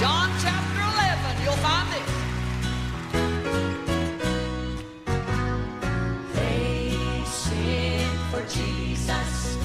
John chapter 11, you'll find it. They sent for Jesus.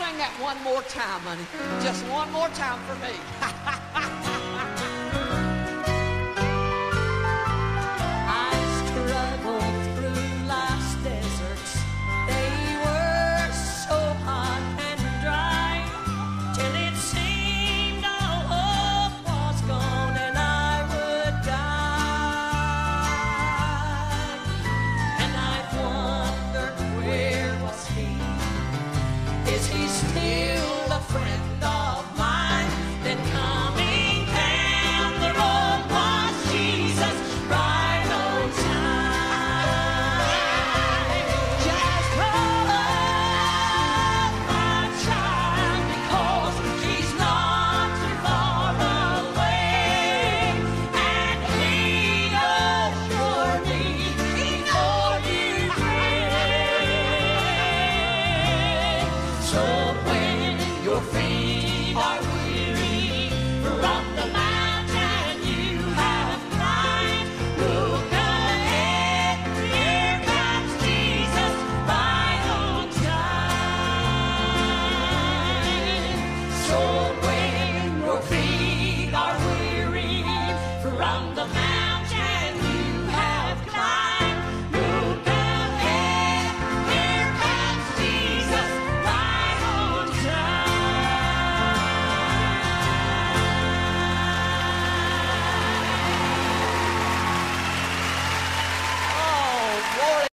sing that one more time, honey. Just one more time for me.